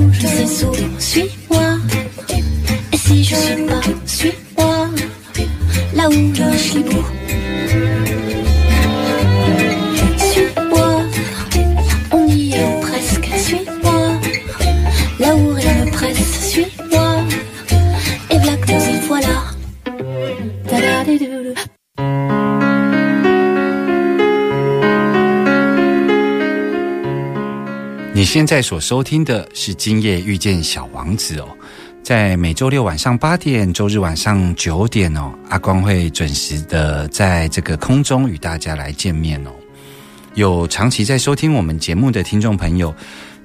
bouge, c'est sous, suis-moi. Et si je suis pas, suis-moi. Là où je suis chibou 在所收听的是《今夜遇见小王子》哦，在每周六晚上八点、周日晚上九点哦，阿光会准时的在这个空中与大家来见面哦。有长期在收听我们节目的听众朋友，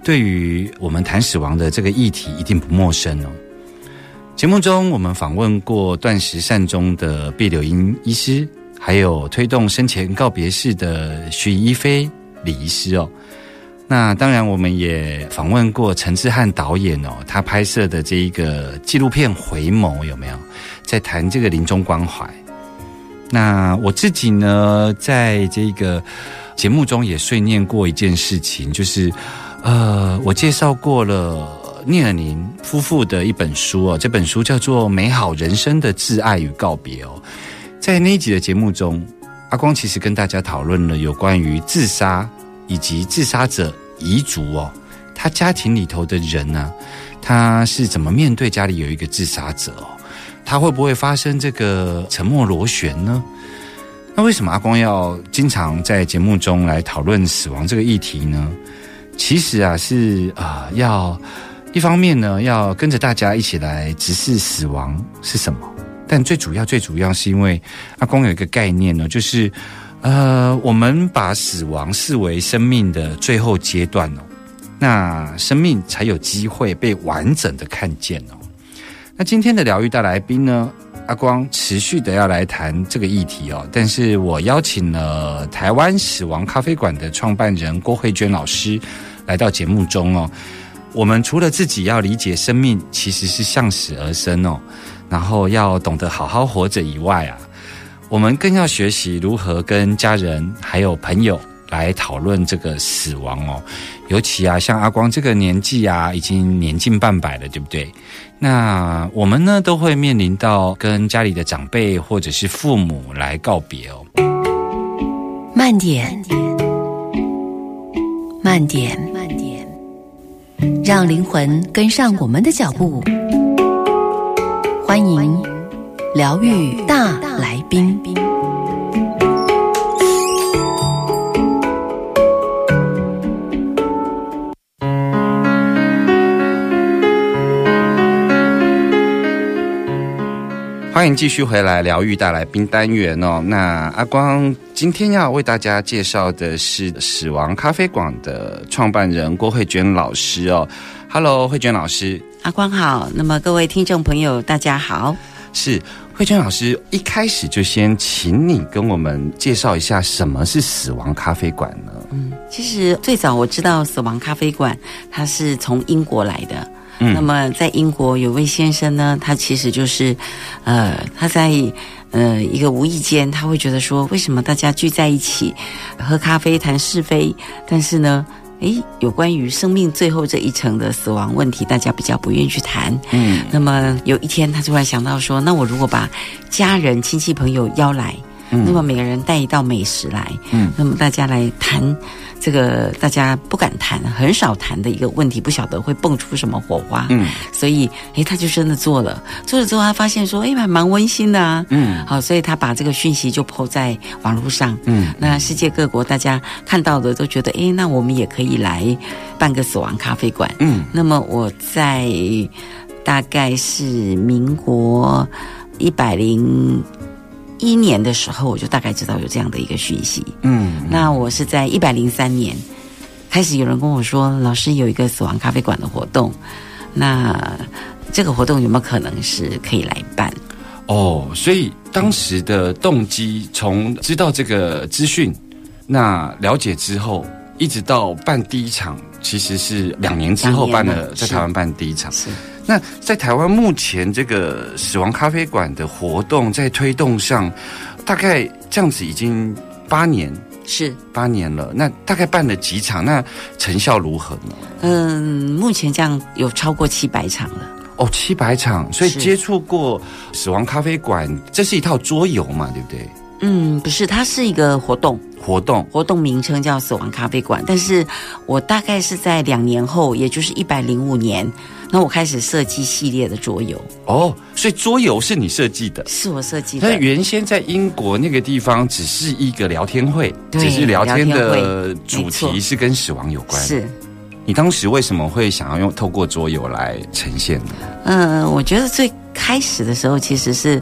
对于我们谈死亡的这个议题一定不陌生哦。节目中我们访问过断食善终的毕柳英医师，还有推动生前告别式的徐一飞李医师哦。那当然，我们也访问过陈志汉导演哦，他拍摄的这一个纪录片《回眸》有没有在谈这个临终关怀？那我自己呢，在这个节目中也碎念过一件事情，就是呃，我介绍过了聂尔宁夫妇的一本书哦，这本书叫做《美好人生的挚爱与告别》哦，在那一集的节目中，阿光其实跟大家讨论了有关于自杀。以及自杀者遗族哦，他家庭里头的人呢，他是怎么面对家里有一个自杀者哦？他会不会发生这个沉默螺旋呢？那为什么阿光要经常在节目中来讨论死亡这个议题呢？其实啊，是啊，要一方面呢，要跟着大家一起来直视死亡是什么，但最主要、最主要是因为阿光有一个概念呢，就是。呃，我们把死亡视为生命的最后阶段哦，那生命才有机会被完整的看见哦。那今天的疗愈大来宾呢，阿光持续的要来谈这个议题哦，但是我邀请了台湾死亡咖啡馆的创办人郭慧娟老师来到节目中哦。我们除了自己要理解生命其实是向死而生哦，然后要懂得好好活着以外啊。我们更要学习如何跟家人还有朋友来讨论这个死亡哦，尤其啊，像阿光这个年纪啊，已经年近半百了，对不对？那我们呢，都会面临到跟家里的长辈或者是父母来告别哦。慢点，慢点，慢点，让灵魂跟上我们的脚步。欢迎疗愈大来宾。欢迎继续回来疗愈大来宾单元哦。那阿光今天要为大家介绍的是死亡咖啡馆的创办人郭慧娟老师哦。Hello，慧娟老师，阿光好。那么各位听众朋友，大家好。是慧娟老师，一开始就先请你跟我们介绍一下什么是死亡咖啡馆呢？嗯，其实最早我知道死亡咖啡馆，它是从英国来的。那么在英国有位先生呢，他其实就是，呃，他在呃一个无意间，他会觉得说，为什么大家聚在一起喝咖啡谈是非，但是呢，诶，有关于生命最后这一层的死亡问题，大家比较不愿意去谈。嗯，那么有一天他突然想到说，那我如果把家人、亲戚、朋友邀来。那么每个人带一道美食来，嗯那么大家来谈这个大家不敢谈、很少谈的一个问题，不晓得会蹦出什么火花。嗯所以，诶，他就真的做了。做了之后，他发现说，诶，还蛮温馨的啊。嗯好，所以他把这个讯息就抛在网络上。嗯那世界各国大家看到的都觉得，诶，那我们也可以来办个死亡咖啡馆。嗯那么我在大概是民国一百零一年的时候，我就大概知道有这样的一个讯息。嗯那我是在一百零三年开始有人跟我说，老师有一个死亡咖啡馆的活动，那这个活动有没有可能是可以来办？哦，所以当时的动机，从知道这个资讯，那了解之后，一直到办第一场，其实是两年之后办了，两年了是在台湾办第一场。是那在台湾目前这个死亡咖啡馆的活动在推动上，大概这样子已经八年是，八年了。那大概办了几场？那成效如何呢？嗯，目前这样有超过七百场了。哦，七百场，所以接触过死亡咖啡馆，这是一套桌游嘛，对不对？嗯，不是，它是一个活动，活动活动名称叫死亡咖啡馆，但是我大概是在两年后，也就是一百零五年，那我开始设计系列的桌游，哦，所以桌游是你设计的。是我设计的那。原先在英国那个地方只是一个聊天会，对只是聊天聊的主题是跟死亡有关。是，你当时为什么会想要用透过桌游来呈现呢？嗯，我觉得最开始的时候其实是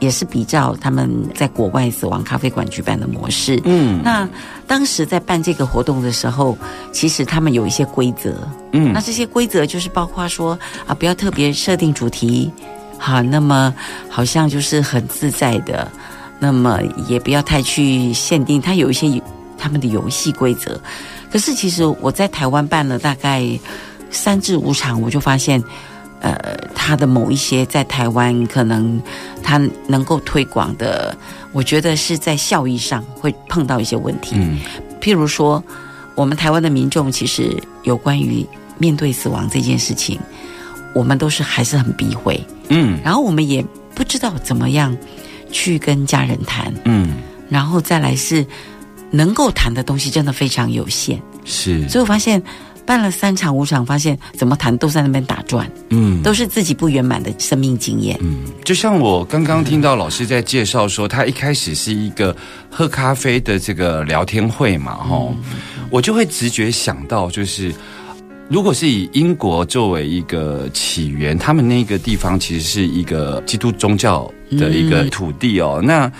也是比较他们在国外死亡咖啡馆举办的模式。嗯那当时在办这个活动的时候，其实他们有一些规则，嗯那这些规则就是包括说啊，不要特别设定主题，好，那么好像就是很自在的，那么也不要太去限定，它有一些他们的游戏规则。可是其实我在台湾办了大概三至五场，我就发现。呃，他的某一些在台湾可能他能够推广的，我觉得是在效益上会碰到一些问题。嗯。譬如说，我们台湾的民众其实有关于面对死亡这件事情，我们都是还是很避讳，嗯。然后我们也不知道怎么样去跟家人谈，嗯，然后再来是能够谈的东西真的非常有限，是，所以我发现。办了三场五场，发现怎么谈都在那边打转，嗯。都是自己不圆满的生命经验。嗯，就像我刚刚听到老师在介绍说，他一开始是一个喝咖啡的这个聊天会嘛，哈、我就会直觉想到，就是如果是以英国作为一个起源，他们那个地方其实是一个基督宗教的一个土地哦，那。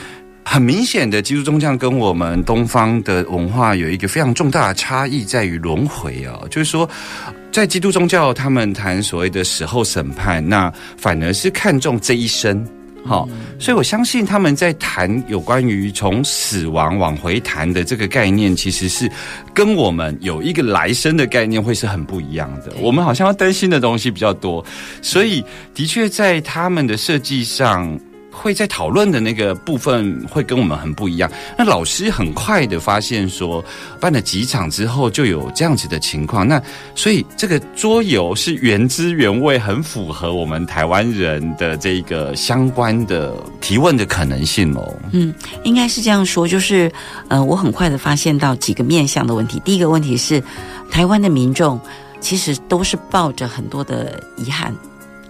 很明显的，基督宗教跟我们东方的文化有一个非常重大的差异，在于轮回哦，就是说，在基督宗教，他们谈所谓的死后审判，那反而是看重这一生。好、所以我相信他们在谈有关于从死亡往回谈的这个概念，其实是跟我们有一个来生的概念会是很不一样的。我们好像要担心的东西比较多，所以的确在他们的设计上。会在讨论的那个部分会跟我们很不一样。那老师很快的发现说，办了几场之后就有这样子的情况。那所以这个桌游是原汁原味，很符合我们台湾人的这个相关的提问的可能性哦。嗯，应该是这样说，就是呃，我很快的发现到几个面向的问题。第一个问题是，台湾的民众其实都是抱着很多的遗憾，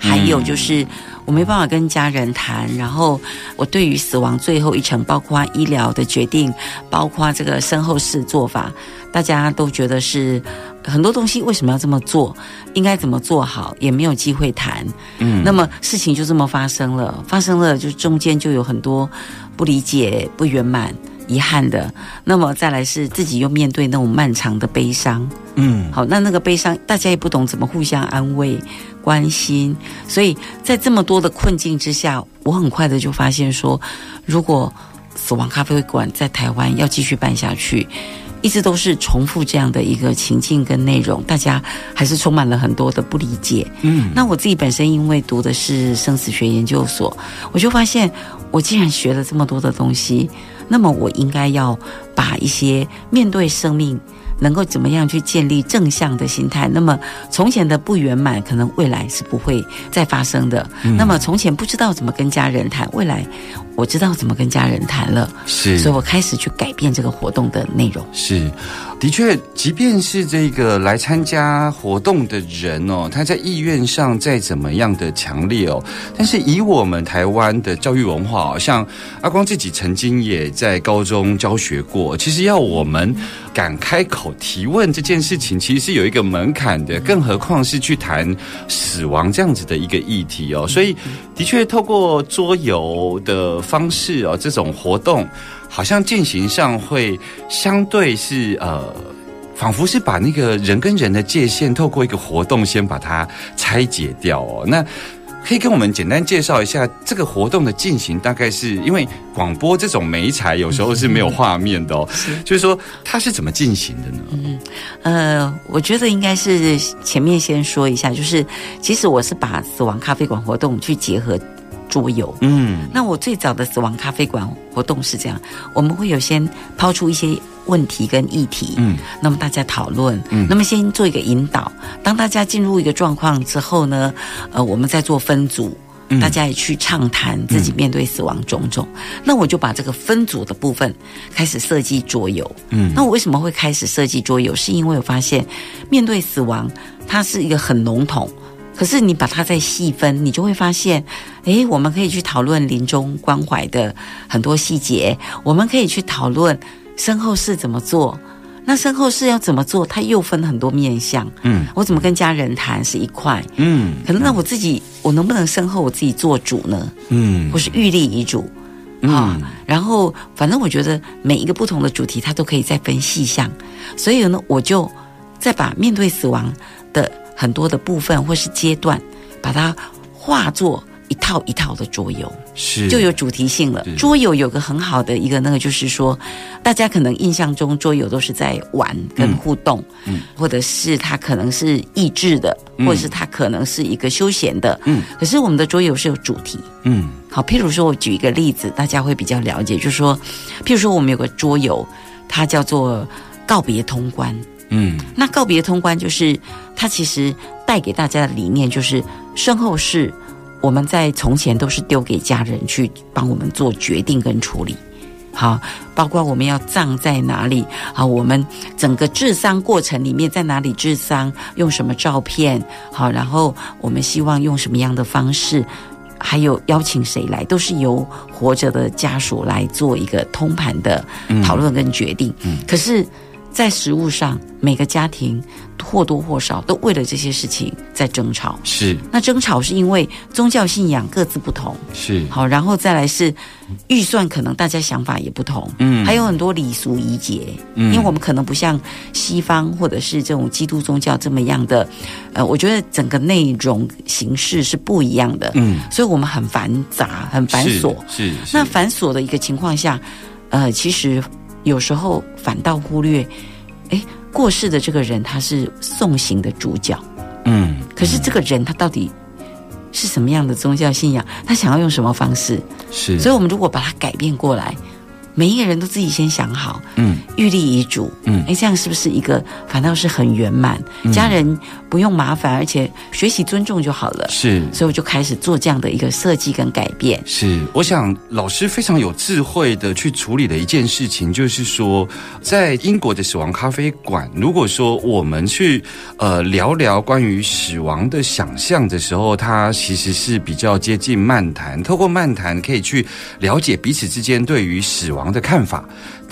还有就是我没办法跟家人谈，然后我对于死亡最后一程，包括医疗的决定，包括这个身后事做法，大家都觉得是很多东西为什么要这么做，应该怎么做好，也没有机会谈。嗯。那么事情就这么发生了，发生了，就中间就有很多不理解、不圆满、遗憾的。那么再来是自己又面对那种漫长的悲伤。嗯好，那那个悲伤，大家也不懂怎么互相安慰、关心，所以在这么多的困境之下，我很快的就发现说，如果死亡咖啡馆在台湾要继续办下去。一直都是重复这样的一个情境跟内容，大家还是充满了很多的不理解。嗯那我自己本身因为读的是生死学研究所，我就发现，我既然学了这么多的东西，那么我应该要把一些面对生命能够怎么样去建立正向的心态。那么从前的不圆满，可能未来是不会再发生的。那么从前不知道怎么跟家人谈，未来我知道怎么跟家人谈了，是所以我开始去改变这个活动的内容。是，的确，即便是这个来参加活动的人哦，他在意愿上再怎么样的强烈哦，但是以我们台湾的教育文化哦，像阿光自己曾经也在高中教学过，其实要我们敢开口提问这件事情，其实是有一个门槛的，更何况是去谈死亡这样子的一个议题哦，所以的确透过桌游的方式哦，这种活动。好像进行上会相对是呃，仿佛是把那个人跟人的界限，透过一个活动先把它拆解掉哦。那可以跟我们简单介绍一下这个活动的进行，大概是因为广播这种媒材有时候是没有画面的哦，就是说它是怎么进行的呢？嗯，呃，我觉得应该是前面先说一下，就是其实我是把死亡咖啡馆活动去结合。桌游，嗯，那我最早的死亡咖啡馆活动是这样，我们会有先抛出一些问题跟议题，嗯，那么大家讨论，嗯那么先做一个引导，当大家进入一个状况之后呢，呃，我们再做分组。嗯大家也去畅谈自己面对死亡种种，那我就把这个分组的部分开始设计桌游。嗯那我为什么会开始设计桌游？是因为我发现面对死亡，它是一个很笼统，可是你把它再细分，你就会发现，诶，我们可以去讨论临终关怀的很多细节，我们可以去讨论身后事怎么做。那身后事要怎么做？它又分很多面向。嗯我怎么跟家人谈是一块，嗯可能那我自己，我能不能身后我自己做主呢？嗯或是预立遗嘱啊？然后反正我觉得每一个不同的主题，它都可以再分细项，所以呢，我就再把面对死亡的很多的部分或是阶段，把它化作一套一套的桌游。是就有主题性了。桌游有个很好的一个那个，就是说，大家可能印象中桌游都是在玩跟互动，嗯或者是它可能是益智的，嗯或者是它可能是一个休闲的，嗯。可是我们的桌游是有主题。嗯好，譬如说，我举一个例子，大家会比较了解，就是说，譬如说，我们有个桌游，它叫做告别通关。嗯那告别通关就是它其实带给大家的理念就是身后事，我们在从前都是丢给家人去帮我们做决定跟处理。好，包括我们要葬在哪里，好，我们整个治丧过程里面在哪里治丧，用什么照片，好，然后我们希望用什么样的方式，还有邀请谁来，都是由活着的家属来做一个通盘的讨论跟决定。嗯可是，在食物上，每个家庭或多或少都为了这些事情在争吵。是。那争吵是因为宗教信仰各自不同，是。好，然后再来是预算，可能大家想法也不同，嗯。还有很多礼俗仪节，嗯。因为我们可能不像西方或者是这种基督宗教这么样的，呃，我觉得整个内容形式是不一样的，嗯。所以我们很繁杂、很繁琐。是是。那繁琐的一个情况下，呃，其实有时候反倒忽略，哎，过世的这个人他是送行的主角，嗯可是这个人他到底是什么样的宗教信仰？他想要用什么方式？是所以，我们如果把它改变过来，每一个人都自己先想好，嗯预立遗嘱，嗯哎，这样是不是一个反倒是很圆满？家人不用麻烦，而且学习尊重就好了。是所以我就开始做这样的一个设计跟改变。是，我想老师非常有智慧的去处理的一件事情，就是说，在英国的死亡咖啡馆，如果说我们去呃聊聊关于死亡的想象的时候，它其实是比较接近漫谈，透过漫谈可以去了解彼此之间对于死亡的看法。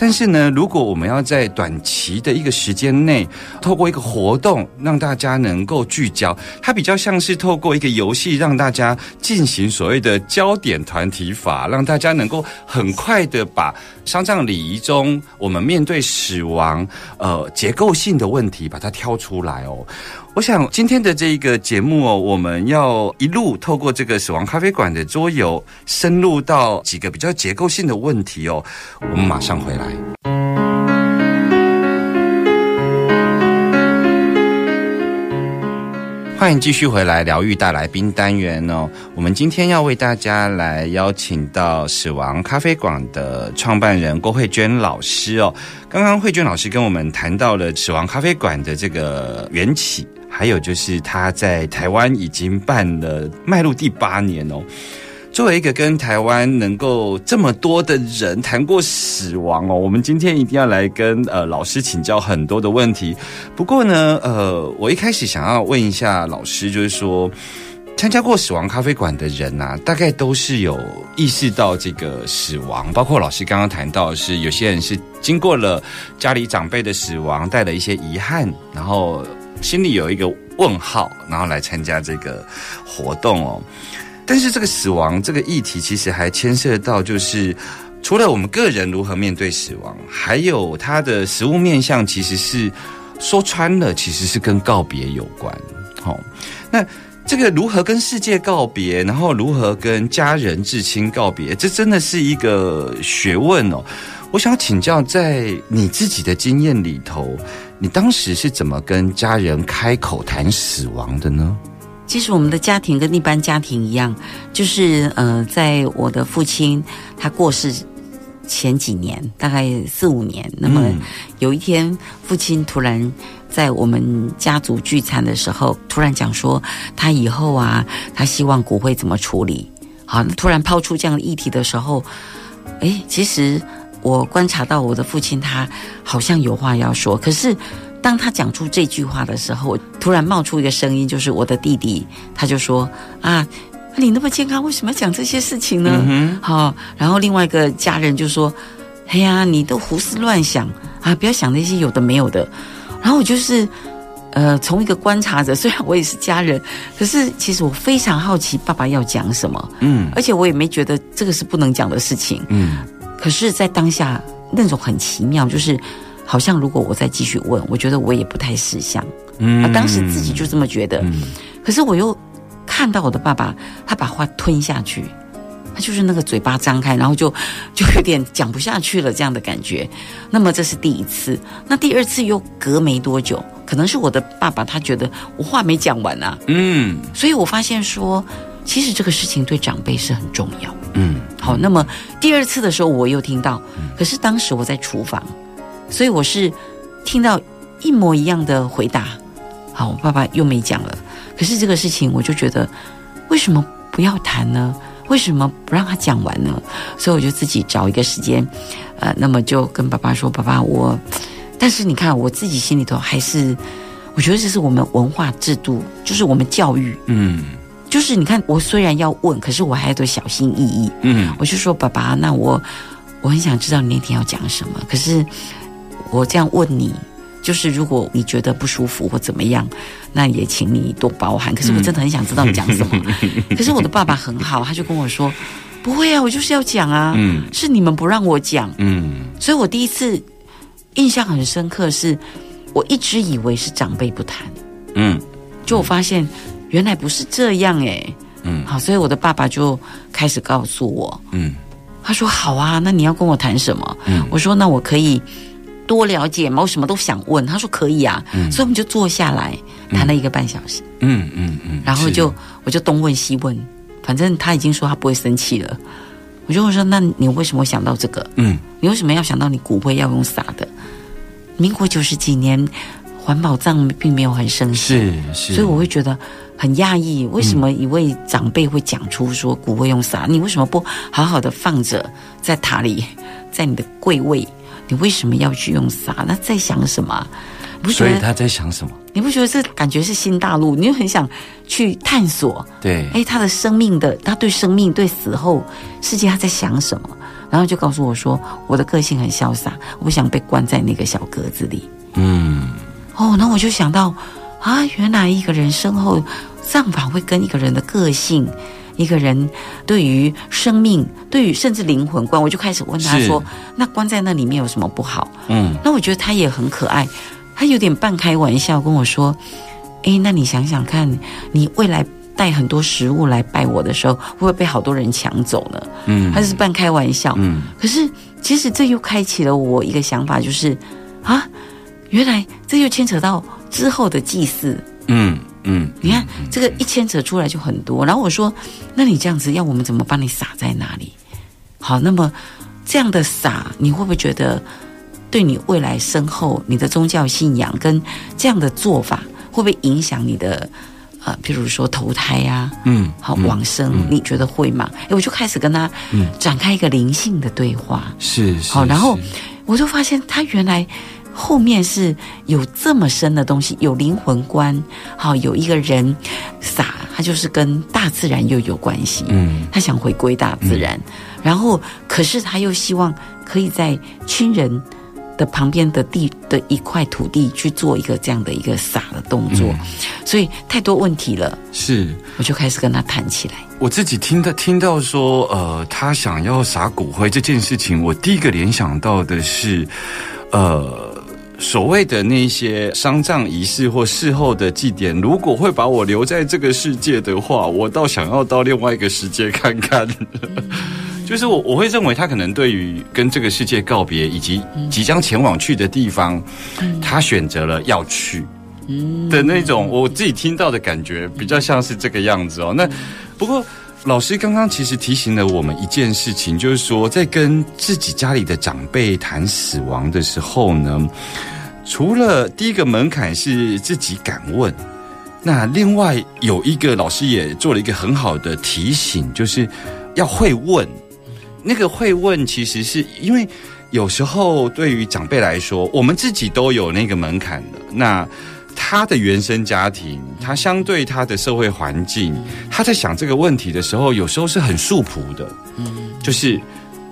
但是呢，如果我们要在短期的一个时间内，透过一个活动让大家能够聚焦，它比较像是透过一个游戏让大家进行所谓的焦点团体法，让大家能够很快的把丧葬礼仪中我们面对死亡呃结构性的问题把它挑出来哦。我想今天的这一个节目哦，我们要一路透过这个死亡咖啡馆的桌游，深入到几个比较结构性的问题哦。我们马上回来。欢迎继续回来疗愈大来宾单元哦。我们今天要为大家来邀请到死亡咖啡馆的创办人郭慧娟老师哦。刚刚慧娟老师跟我们谈到了死亡咖啡馆的这个缘起，还有就是他在台湾已经办了迈入第八年哦。作为一个跟台湾能够这么多的人谈过死亡哦，我们今天一定要来跟呃老师请教很多的问题。不过呢，呃，我一开始想要问一下老师，就是说，参加过死亡咖啡馆的人啊，大概都是有意识到这个死亡，包括老师刚刚谈到是，有些人是经过了家里长辈的死亡，带了一些遗憾，然后心里有一个问号，然后来参加这个活动哦。但是这个死亡这个议题，其实还牵涉到，就是除了我们个人如何面对死亡，还有它的食物面向，其实是说穿了，其实是跟告别有关。好，那这个如何跟世界告别，然后如何跟家人至亲告别，这真的是一个学问哦。我想请教，在你自己的经验里头，你当时是怎么跟家人开口谈死亡的呢？其实我们的家庭跟一般家庭一样，就是呃，在我的父亲他过世前几年，大概四五年，那么有一天，父亲突然在我们家族聚餐的时候，突然讲说，他以后啊，他希望骨灰怎么处理。好，突然抛出这样的议题的时候，哎，其实我观察到我的父亲，他好像有话要说，可是。当他讲出这句话的时候，突然冒出一个声音，就是我的弟弟，他就说：“啊，你那么健康，为什么要讲这些事情呢？”好，然后另外一个家人就说：“哎呀，你都胡思乱想啊，不要想那些有的没有的。”然后我就是，呃，从一个观察者，虽然我也是家人，可是其实我非常好奇爸爸要讲什么，嗯，而且我也没觉得这个是不能讲的事情，嗯，可是，在当下那种很奇妙，就是。好像如果我再继续问，我觉得我也不太识相。嗯，当时自己就这么觉得。嗯，可是我又看到我的爸爸，他把话吞下去，他就是那个嘴巴张开，然后就就有点讲不下去了这样的感觉。那么这是第一次，那第二次又隔没多久，可能是我的爸爸他觉得我话没讲完啊。嗯，所以我发现说，其实这个事情对长辈是很重要。嗯，好，那么第二次的时候我又听到，可是当时我在厨房。所以我是听到一模一样的回答，好，我爸爸又没讲了。可是这个事情，我就觉得为什么不要谈呢？为什么不让他讲完呢？所以我就自己找一个时间，呃，那么就跟爸爸说：“爸爸，我……但是你看，我自己心里头还是，我觉得这是我们文化制度，就是我们教育，嗯，就是你看，我虽然要问，可是我还得小心翼翼，嗯，我就说爸爸，那我我很想知道你那天要讲什么，可是。”我这样问你，就是如果你觉得不舒服或怎么样，那也请你多包涵。可是我真的很想知道你讲什么。可是我的爸爸很好，他就跟我说：“不会啊，我就是要讲啊，嗯是你们不让我讲。”嗯，所以我第一次印象很深刻，是我一直以为是长辈不谈，嗯，就我发现原来不是这样哎，嗯，好，所以我的爸爸就开始告诉我，嗯，他说：“好啊，那你要跟我谈什么？”嗯，我说：“那我可以。”多了解吗？我什么都想问。他说可以啊，所以我们就坐下来谈了一个半小时。嗯嗯嗯，然后就我就东问西问，反正他已经说他不会生气了。我就问说：“那你为什么会想到这个？嗯，你为什么要想到你骨灰要用撒的？民国九十几年，环保葬并没有很盛行，是是，所以我会觉得很讶异，为什么一位长辈会讲出说骨灰用撒？你为什么不好好的放着在塔里，在你的柜位？”你为什么要去用撒？那在想什么？所以他在想什么？你不觉得这感觉是新大陆？你又很想去探索？对，哎，他的生命的，他对生命、对死后世界他在想什么？然后就告诉我说，我的个性很潇洒，我不想被关在那个小格子里。嗯，哦，那我就想到啊，原来一个人身后葬法会跟一个人的个性。一个人对于生命，对于甚至灵魂观，我就开始问他说：“那关在那里面有什么不好？”嗯，那我觉得他也很可爱，他有点半开玩笑跟我说：“哎，那你想想看，你未来带很多食物来拜我的时候，会不会被好多人抢走呢？”嗯，他是半开玩笑。嗯，可是其实这又开启了我一个想法，就是啊，原来这又牵扯到之后的祭祀。嗯。嗯，你看这个一牵扯出来就很多。然后我说，那你这样子要我们怎么帮你撒在哪里？好，那么这样的撒，你会不会觉得对你未来身后你的宗教信仰跟这样的做法，会不会影响你的呃，譬如说投胎呀、嗯，好嗯往生？你觉得会吗？哎，我就开始跟他展开一个灵性的对话。是是好，然后我就发现他原来后面是有这么深的东西，有灵魂观，好，有一个人撒，他就是跟大自然又有关系，嗯他想回归大自然，然后可是他又希望可以在亲人。的旁边的地的一块土地去做一个这样的一个撒的动作，嗯所以太多问题了，是。我就开始跟他谈起来。我自己听到听到说，呃，他想要撒骨灰这件事情，我第一个联想到的是，呃，所谓的那些丧葬仪式或事后的祭典，如果会把我留在这个世界的话，我倒想要到另外一个世界看看。就是我我会认为他可能对于跟这个世界告别以及即将前往去的地方，他选择了要去。的那种，我自己听到的感觉比较像是这个样子哦。那不过老师刚刚其实提醒了我们一件事情，就是说在跟自己家里的长辈谈死亡的时候呢，除了第一个门槛是自己敢问，那另外有一个老师也做了一个很好的提醒，就是要会问。那个会问其实是因为有时候对于长辈来说，我们自己都有那个门槛的。那他的原生家庭，他相对他的社会环境，他在想这个问题的时候，有时候是很素朴的，嗯就是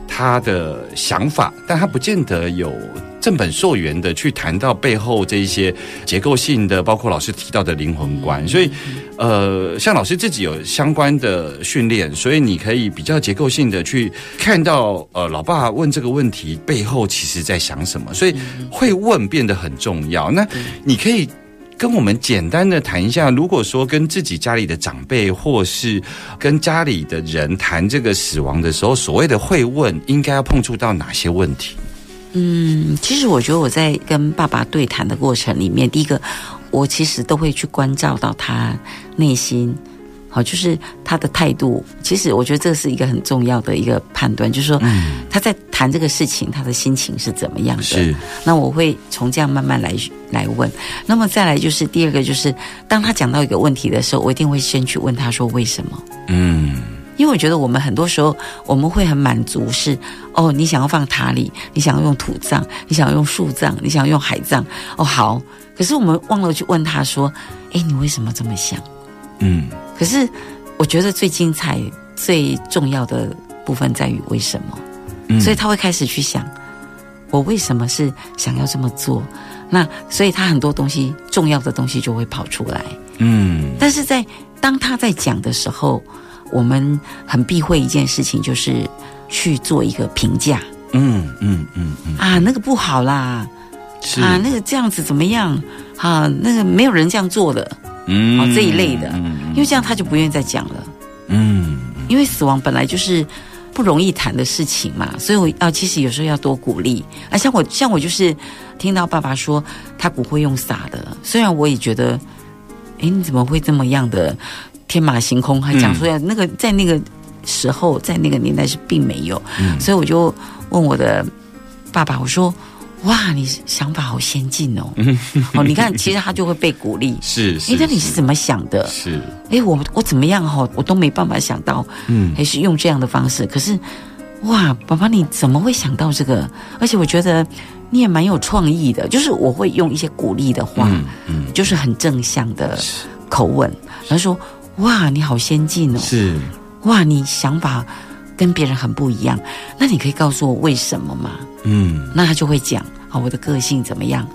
他的想法，但他不见得有正本溯源的去谈到背后这一些结构性的，包括老师提到的灵魂观。所以，呃，像老师自己有相关的训练，所以你可以比较结构性的去看到，呃，老爸问这个问题背后其实在想什么，所以会问变得很重要。那你可以。跟我们简单的谈一下，如果说跟自己家里的长辈，或是跟家里的人谈这个死亡的时候，所谓的会问，应该要碰触到哪些问题？嗯，其实我觉得我在跟爸爸对谈的过程里面，第一个，我其实都会去关照到他内心，好，就是他的态度。其实我觉得这是一个很重要的一个判断，就是说他在谈这个事情，他的心情是怎么样的。是，那我会从这样慢慢来来问。那么再来就是第二个，就是当他讲到一个问题的时候，我一定会先去问他说为什么。嗯，因为我觉得我们很多时候我们会很满足是哦，你想要放塔里，你想要用土葬，你想要用树葬，你想要用海葬，哦好，可是我们忘了去问他说，哎，你为什么这么想？嗯，可是我觉得最精彩、最重要的部分在于为什么，嗯。所以他会开始去想，我为什么是想要这么做？那所以他很多东西重要的东西就会跑出来。嗯，但是在当他在讲的时候，我们很避讳一件事情，就是去做一个评价。嗯，嗯，嗯，嗯，啊，那个不好啦，啊，那个这样子怎么样？啊？那个没有人这样做的，嗯哦这一类的嗯因为这样他就不愿意再讲了。嗯，因为死亡本来就是不容易谈的事情嘛，所以我啊，其实有时候要多鼓励啊。像我，像我就是听到爸爸说他不会用撒的，虽然我也觉得，哎，你怎么会这么样的天马行空，还讲出来、那个在那个时候，在那个年代是并没有，所以我就问我的爸爸，我说。哇，你想法好先进哦！哦，你看，其实他就会被鼓励。是是哎，，那你是怎么想的？是，哎，我我怎么样哈、我都没办法想到，嗯还是用这样的方式。可是，哇，爸爸你怎么会想到这个？而且我觉得你也蛮有创意的，就是我会用一些鼓励的话，嗯嗯，就是很正向的口吻，然后说，哇，你好先进哦，是，哇，你想法跟别人很不一样。那你可以告诉我为什么吗？嗯那他就会讲啊，我的个性怎么样，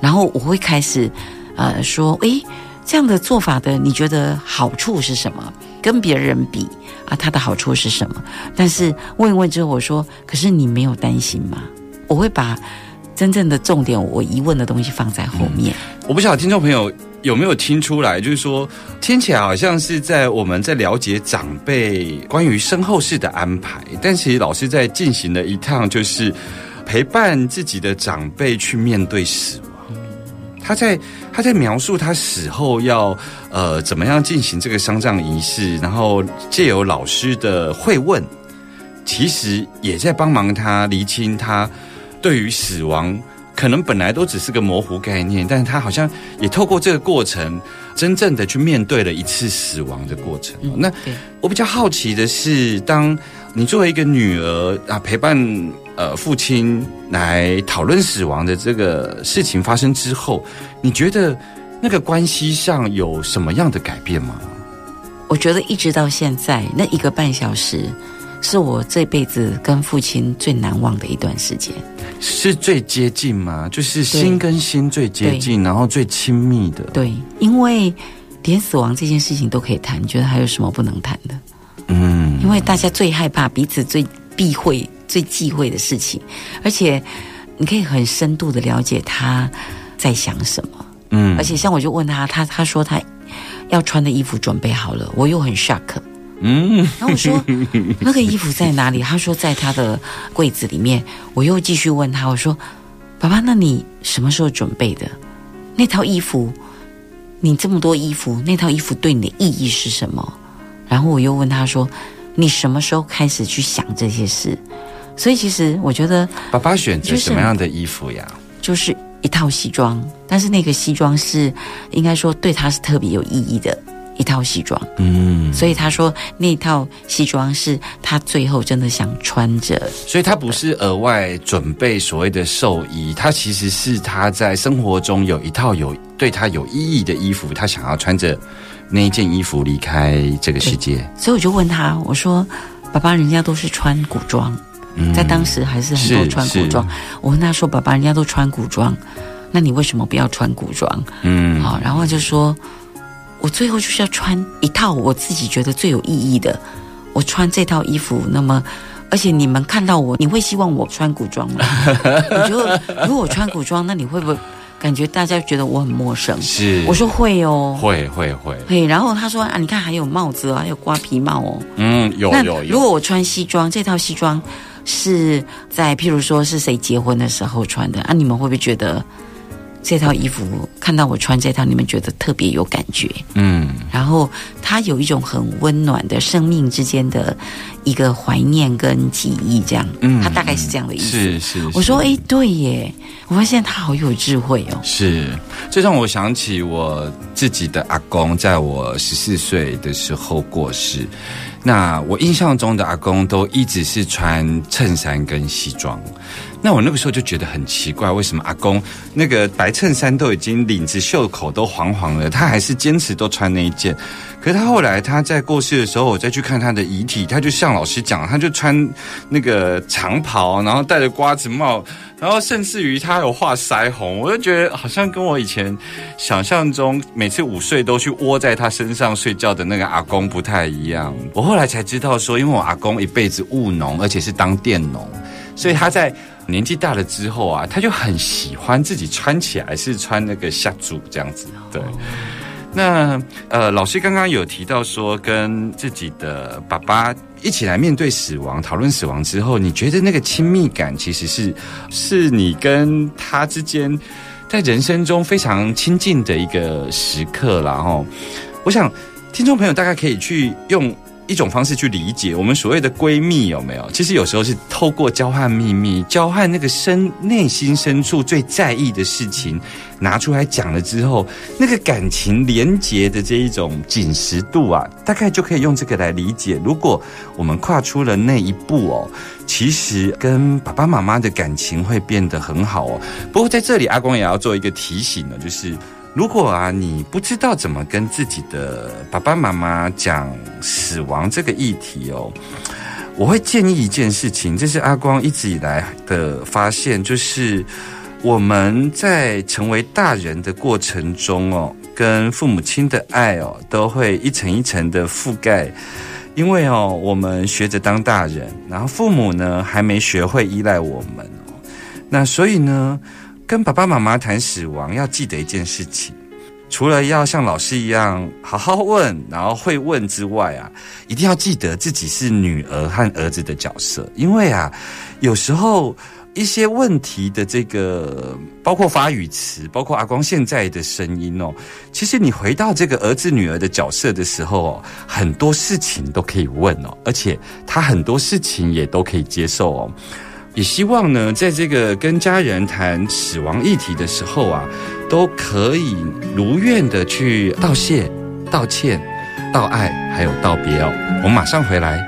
然后我会开始呃说，诶，这样的做法的，你觉得好处是什么？跟别人比啊，它的好处是什么？但是问一问之后，我说，可是你没有担心吗？我会把真正的重点，我疑问的东西放在后面。我不晓得听众朋友有没有听出来，就是说听起来好像是在我们在了解长辈关于身后事的安排，但其实老师在进行了一趟，就是陪伴自己的长辈去面对死亡。他在他在描述他死后要呃怎么样进行这个丧葬仪式，然后借由老师的会问，其实也在帮忙他厘清他对于死亡可能本来都只是个模糊概念，但是他好像也透过这个过程，真正的去面对了一次死亡的过程。那我比较好奇的是，当你作为一个女儿啊，陪伴呃父亲来讨论死亡的这个事情发生之后，你觉得那个关系上有什么样的改变吗？我觉得一直到现在那一个半小时，是我这辈子跟父亲最难忘的一段时间。是最接近吗？就是心跟心最接近，然后最亲密的。对，因为连死亡这件事情都可以谈，你觉得还有什么不能谈的？嗯，因为大家最害怕彼此最避讳、最忌讳的事情，而且你可以很深度的了解他在想什么。嗯而且像我就问他，他他说他要穿的衣服准备好了，我又很 shock。嗯，然后我说那个衣服在哪里？他说在他的柜子里面。我又继续问他，我说爸爸，那你什么时候准备的？那套衣服，你这么多衣服，那套衣服对你的意义是什么？然后我又问他说，你什么时候开始去想这些事？所以其实我觉得爸爸选择什么样的衣服呀？就是一套西装，但是那个西装是应该说对他是特别有意义的一套西装。嗯，所以他说那套西装是他最后真的想穿着。所以他不是额外准备所谓的寿衣，他其实是他在生活中有一套有对他有意义的衣服，他想要穿着那一件衣服离开这个世界。所以我就问他，我说：“爸爸，人家都是穿古装，嗯在当时还是很多是穿古装。我问他说：“爸爸，人家都穿古装，那你为什么不要穿古装？”嗯，好，然后就说：“我最后就是要穿一套我自己觉得最有意义的，我穿这套衣服，那么。”而且你们看到我，你会希望我穿古装吗？我觉得如果我穿古装，那你会不会感觉大家觉得我很陌生？是，我说会哦，会会会，对，然后他说啊，你看还有帽子啊，还有瓜皮帽哦。嗯，有有，如果我穿西装，这套西装是在譬如说是谁结婚的时候穿的啊，你们会不会觉得这套衣服看到我穿这套，你们觉得特别有感觉？嗯然后它有一种很温暖的生命之间的一个怀念跟记忆，这样，嗯它大概是这样的意思。是是，我说，是哎，对耶，我发现他好有智慧哦。是，这让我想起我自己的阿公，在我十四岁的时候过世。那我印象中的阿公都一直是穿衬衫跟西装。那我那个时候就觉得很奇怪，为什么阿公那个白衬衫都已经领子袖口都黄黄了，他还是坚持都穿那一件？可是他后来他在过世的时候，我再去看他的遗体，他就像老师讲，他就穿那个长袍，然后戴着瓜子帽，然后甚至于他有画腮红，我就觉得好像跟我以前想象中每次午睡都去窝在他身上睡觉的那个阿公不太一样。我后来才知道说，因为我阿公一辈子务农，而且是当佃农，所以他在年纪大了之后啊，他就很喜欢自己穿起来是穿那个下族这样子，对。那呃，老师刚刚有提到说，跟自己的爸爸一起来面对死亡、讨论死亡之后，你觉得那个亲密感其实是是你跟他之间在人生中非常亲近的一个时刻啦。哈。我想听众朋友大概可以去用一种方式去理解我们所谓的闺蜜有没有？其实有时候是透过交换秘密、交换那个深内心深处最在意的事情拿出来讲了之后，那个感情连结的这一种紧实度啊，大概就可以用这个来理解。如果我们跨出了那一步哦，其实跟爸爸妈妈的感情会变得很好哦。不过在这里，阿光也要做一个提醒呢，就是。如果啊，你不知道怎么跟自己的爸爸妈妈讲死亡这个议题哦，我会建议一件事情，这是阿光一直以来的发现，就是我们在成为大人的过程中哦，跟父母亲的爱哦，都会一层一层的覆盖。因为哦，我们学着当大人，然后父母呢还没学会依赖我们哦，那所以呢。跟爸爸妈妈谈死亡，要记得一件事情，除了要像老师一样好好问，然后会问之外啊，一定要记得自己是女儿和儿子的角色，因为啊，有时候一些问题的这个，包括发语词，包括阿光现在的声音哦，其实你回到这个儿子女儿的角色的时候哦，很多事情都可以问哦，而且他很多事情也都可以接受哦。也希望呢，在这个跟家人谈死亡议题的时候啊，都可以如愿的去道谢、道歉、道爱，还有道别哦。我们马上回来。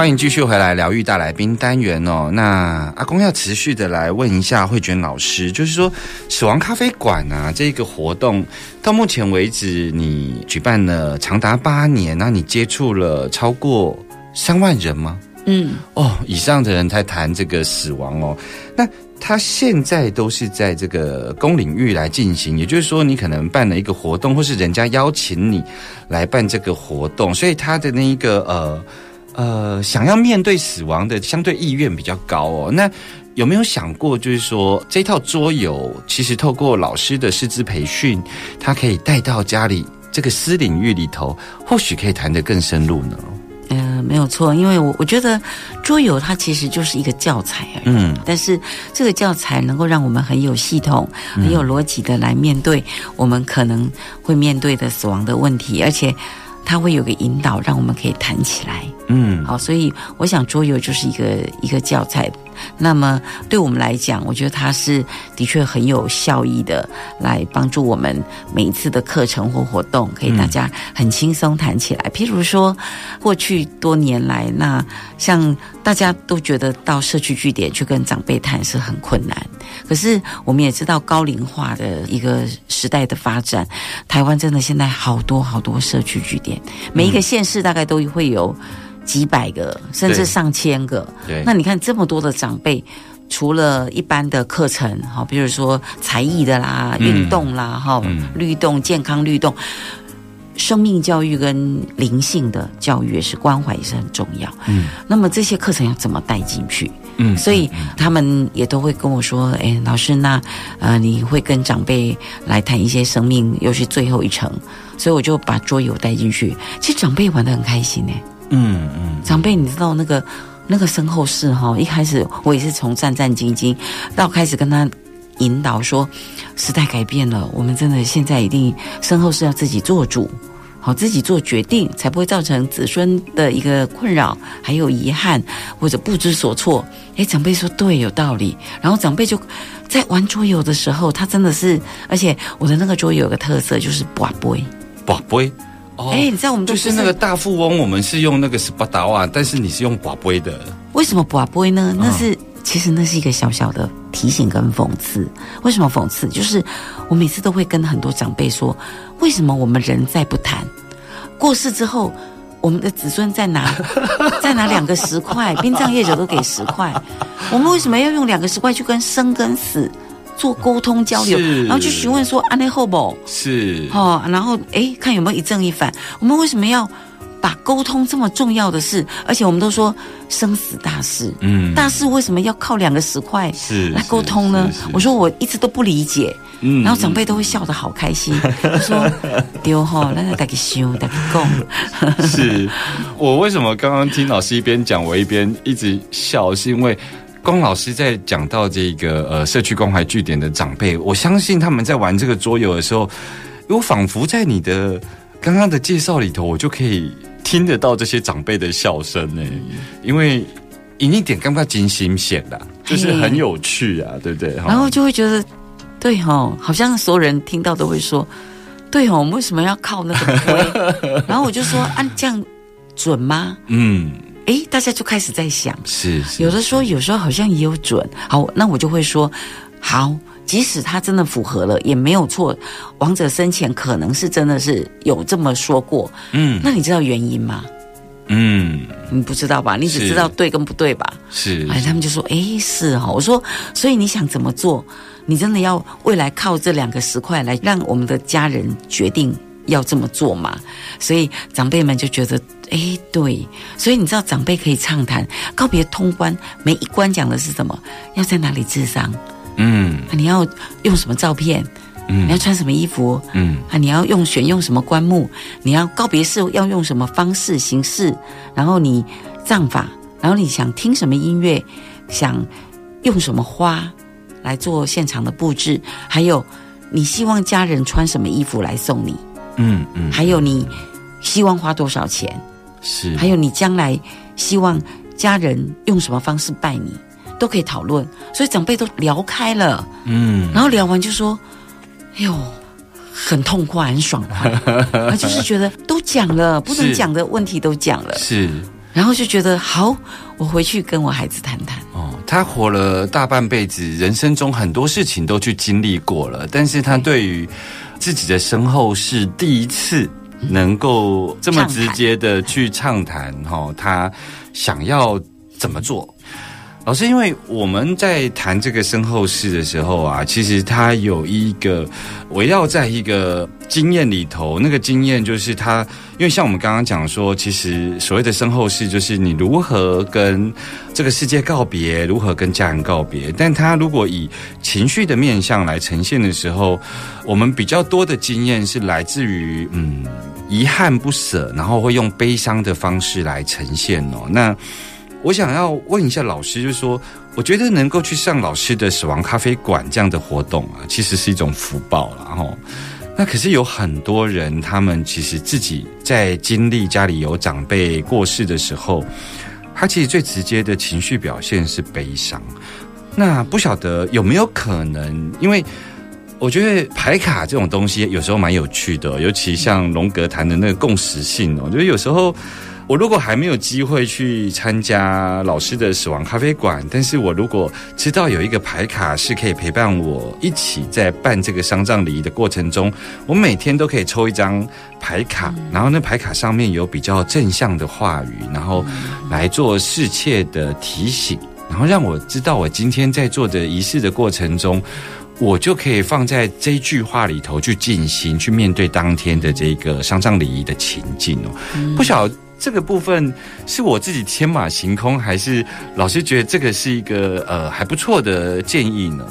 欢迎继续回来疗愈大来宾单元哦。那阿公要持续的来问一下慧娟老师，就是说死亡咖啡馆啊这个活动到目前为止，你举办了长达八年，那你接触了超过三万人吗？嗯，哦，以上的人在谈这个死亡哦。那他现在都是在这个公领域来进行，也就是说，你可能办了一个活动，或是人家邀请你来办这个活动，所以他的那一个呃。呃，想要面对死亡的相对意愿比较高哦。那有没有想过，就是说这套桌游其实透过老师的师资培训，他可以带到家里这个私领域里头，或许可以谈得更深入呢？呃，没有错，因为我我觉得桌游它其实就是一个教材而已。嗯，但是这个教材能够让我们很有系统、很有逻辑的来面对我们可能会面对的死亡的问题，而且。它会有个引导，让我们可以谈起来。嗯，好，所以我想桌游就是一个一个教材。那么对我们来讲，我觉得它是的确很有效益的，来帮助我们每一次的课程或活动，可以大家很轻松谈起来。譬如说，过去多年来，那像大家都觉得到社区据点去跟长辈谈是很困难。可是我们也知道高龄化的一个时代的发展，台湾真的现在好多好多社区据点，每一个县市大概都会有。几百个，甚至上千个。对，那你看这么多的长辈，除了一般的课程，哈，比如说才艺的啦、运动啦，哈，律动、健康律动、生命教育跟灵性的教育也是关怀，也是很重要。嗯，那么这些课程要怎么带进去？嗯，所以他们也都会跟我说：“哎，老师，那呃，你会跟长辈来谈一些生命，又是最后一程，所以我就把桌游带进去。其实长辈玩的很开心呢。”嗯嗯，长辈，你知道那个那个身后事哈？一开始我也是从战战兢兢，到开始跟他引导说，时代改变了，我们真的现在一定身后事要自己做主，好自己做决定，才不会造成子孙的一个困扰，还有遗憾或者不知所措。哎，长辈说对，有道理。然后长辈就在玩桌游的时候，他真的是，而且我的那个桌游有个特色，就是卜杯，卜杯。哎，你知道我们就是那个大富翁，我们是用那个十八达瓦，但是你是用寡杯的。为什么寡杯呢？那是其实那是一个小小的提醒跟讽刺。为什么讽刺？就是我每次都会跟很多长辈说，为什么我们人在不谈过世之后，我们的子孙再拿再拿两个十块，殡葬业者都给十块，我们为什么要用两个十块去跟生跟死？做沟通交流，然后去询问说安内后不？是哦，然后哎，看有没有一正一反。我们为什么要把沟通这么重要的事？而且我们都说生死大事，嗯，大事为什么要靠两个石块是来沟通呢？我说我一直都不理解，嗯，然后长辈都会笑得好开心，说丢哈，那大家修，大家共。是我为什么刚刚听老师一边讲，我一边一直笑，是因为。光老师在讲到这个呃社区关怀据点的长辈，我相信他们在玩这个桌游的时候，我仿佛在你的刚刚的介绍里头，我就可以听得到这些长辈的笑声呢。因为赢一点刚刚惊心险的，就是很有趣啊，对不对？然后就会觉得，对哈，好像所有人听到都会说，对哦，我们为什么要靠那个龟？然后我就说，按这样准吗？嗯。哎，大家就开始在想，是有的说，有时候好像也有准。好，那我就会说，好，即使他真的符合了，也没有错。王者生前可能是真的是有这么说过，嗯，那你知道原因吗？嗯，你不知道吧？你只知道对跟不对吧？是，哎，他们就说，哎，是哈。我说，所以你想怎么做？你真的要未来靠这两个石块来让我们的家人决定？要这么做吗？所以长辈们就觉得，哎，对。所以你知道，长辈可以畅谈告别通关，每一关讲的是什么？要在哪里治丧？嗯，你要用什么照片？嗯你要穿什么衣服？嗯啊，你要用选用什么棺木？你要告别式要用什么方式形式？然后你葬法，然后你想听什么音乐，想用什么花来做现场的布置？还有你希望家人穿什么衣服来送你？嗯嗯，还有你希望花多少钱？是还有你将来希望家人用什么方式拜你，都可以讨论。所以长辈都聊开了，嗯然后聊完就说：“哎呦，很痛快，很爽快。”他就是觉得都讲了，不能是讲的问题都讲了，是然后就觉得好，我回去跟我孩子谈谈。哦，他活了大半辈子，人生中很多事情都去经历过了，但是他对于自己的身后是第一次能够这么直接的去畅谈哈、哦，他想要怎么做。老师，因为我们在谈这个身后事的时候啊，其实它有一个围绕在一个经验里头，那个经验就是它，因为像我们刚刚讲说，其实所谓的身后事，就是你如何跟这个世界告别，如何跟家人告别。但它如果以情绪的面向来呈现的时候，我们比较多的经验是来自于嗯遗憾不舍，然后会用悲伤的方式来呈现哦。那我想要问一下老师，就是说，我觉得能够去上老师的死亡咖啡馆这样的活动啊，其实是一种福报了哈。那可是有很多人，他们其实自己在经历家里有长辈过世的时候，他其实最直接的情绪表现是悲伤。那不晓得有没有可能，因为我觉得牌卡这种东西有时候蛮有趣的，尤其像荣格谈的那个共识性哦，我觉得有时候。我如果还没有机会去参加老师的死亡咖啡馆，但是我如果知道有一个牌卡是可以陪伴我一起在办这个丧葬礼仪的过程中，我每天都可以抽一张牌卡，然后那牌卡上面有比较正向的话语，然后来做侍妾的提醒，然后让我知道我今天在做的仪式的过程中。我就可以放在这句话里头去进行，去面对当天的这个丧葬礼仪的情境哦。不晓得这个部分是我自己天马行空，还是老师觉得这个是一个呃还不错的建议呢？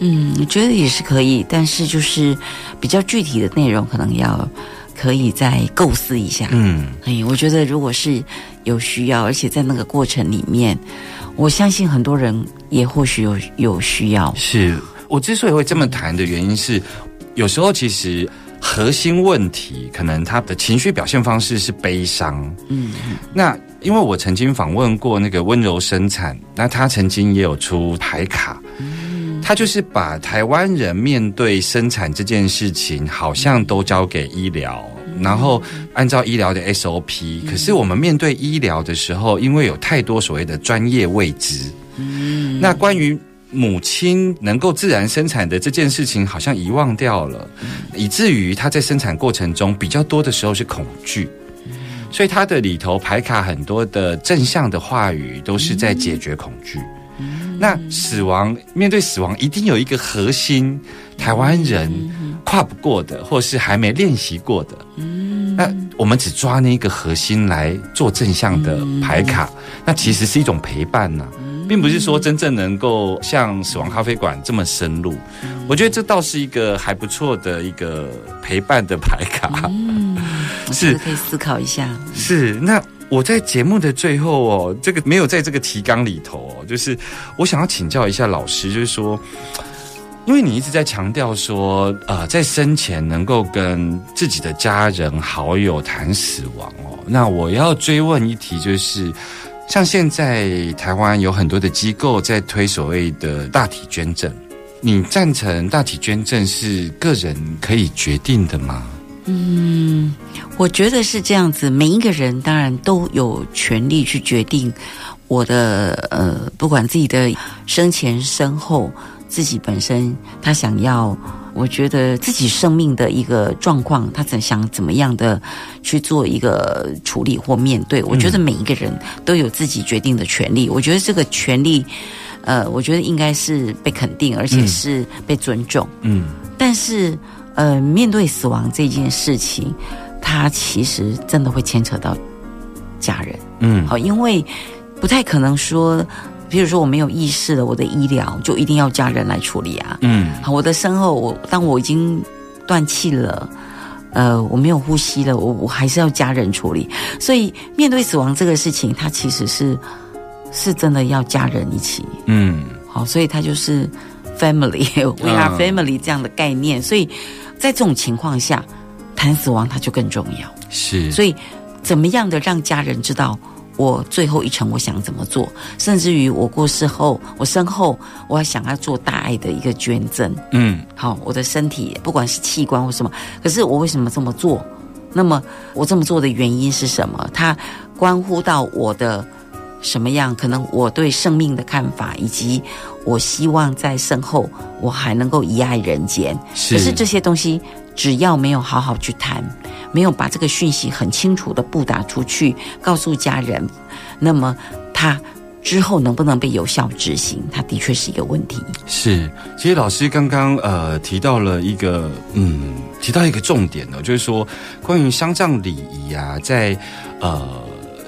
嗯，我觉得也是可以，但是就是比较具体的内容，可能要可以再构思一下。嗯，哎，我觉得如果是有需要，而且在那个过程里面，我相信很多人也或许有有需要。是我之所以会这么谈的原因是，有时候其实核心问题可能他的情绪表现方式是悲伤。嗯，那因为我曾经访问过那个温柔生产，那他曾经也有出牌卡。他就是把台湾人面对生产这件事情，好像都交给医疗，然后按照医疗的 SOP。可是我们面对医疗的时候，因为有太多所谓的专业未知，那关于母亲能够自然生产的这件事情，好像遗忘掉了，以至于她在生产过程中比较多的时候是恐惧。所以它的里头牌卡很多的正向的话语，都是在解决恐惧。那死亡面对死亡，一定有一个核心，台湾人跨不过的，或是还没练习过的。那我们只抓那个核心来做正向的牌卡，那其实是一种陪伴呐、并不是说真正能够像死亡咖啡馆这么深入。我觉得这倒是一个还不错的一个陪伴的牌卡。嗯是可以思考一下。是，那我在节目的最后哦，这个没有在这个提纲里头哦，就是我想要请教一下老师，就是说，因为你一直在强调说，呃，在生前能够跟自己的家人好友谈死亡哦，那我要追问一题，就是像现在台湾有很多的机构在推所谓的大体捐赠，你赞成大体捐赠是个人可以决定的吗？嗯，我觉得是这样子，每一个人当然都有权利去决定我的呃，不管自己的生前身后，自己本身他想要，我觉得自己生命的一个状况，他怎想怎么样的去做一个处理或面对，我觉得每一个人都有自己决定的权利。我觉得这个权利，呃，我觉得应该是被肯定，而且是被尊重。嗯但是，呃，面对死亡这件事情，它其实真的会牵扯到家人。嗯好，因为不太可能说比如说我没有意识了，我的医疗就一定要家人来处理啊。嗯好，我的身后，我当我已经断气了。呃，我没有呼吸了，我我还是要家人处理，所以面对死亡这个事情，它其实是是真的要家人一起，嗯好，所以它就是 family，we are 嗯 family 这样的概念，所以在这种情况下，谈死亡它就更重要。是，所以，怎么样的让家人知道我最后一程我想怎么做，甚至于我过世后，我身后我还想要做大爱的一个捐赠。嗯好，我的身体不管是器官或什么，可是我为什么这么做？那么我这么做的原因是什么？它关乎到我的什么样？可能我对生命的看法，以及我希望在身后我还能够遗爱人间。是可是这些东西，只要没有好好去谈，没有把这个讯息很清楚的布达出去，告诉家人，那么他之后能不能被有效执行，它的确是一个问题。是，其实老师刚刚呃提到了一个嗯，提到一个重点呢，就是说关于丧葬礼仪啊，在呃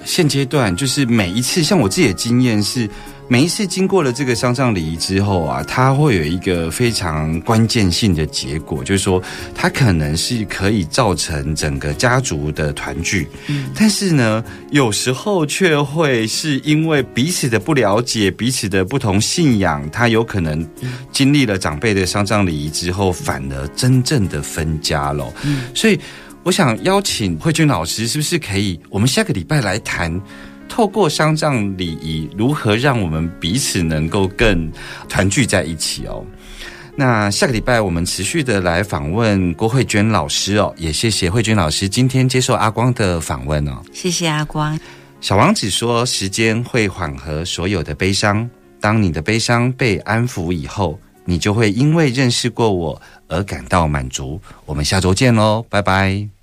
现阶段，就是每一次，像我自己的经验是。每一次经过了这个丧葬礼仪之后啊，它会有一个非常关键性的结果，就是说，它可能是可以造成整个家族的团聚，但是呢，有时候却会是因为彼此的不了解、彼此的不同信仰，他有可能经历了长辈的丧葬礼仪之后，反而真正的分家了。所以，我想邀请慧君老师，是不是可以？我们下个礼拜来谈。透过丧葬礼仪，如何让我们彼此能够更团聚在一起哦？那下个礼拜我们持续的来访问郭慧娟老师哦，也谢谢慧娟老师今天接受阿光的访问哦。谢谢阿光。小王子说：“时间会缓和所有的悲伤，当你的悲伤被安抚以后，你就会因为认识过我而感到满足。”我们下周见喽，拜拜。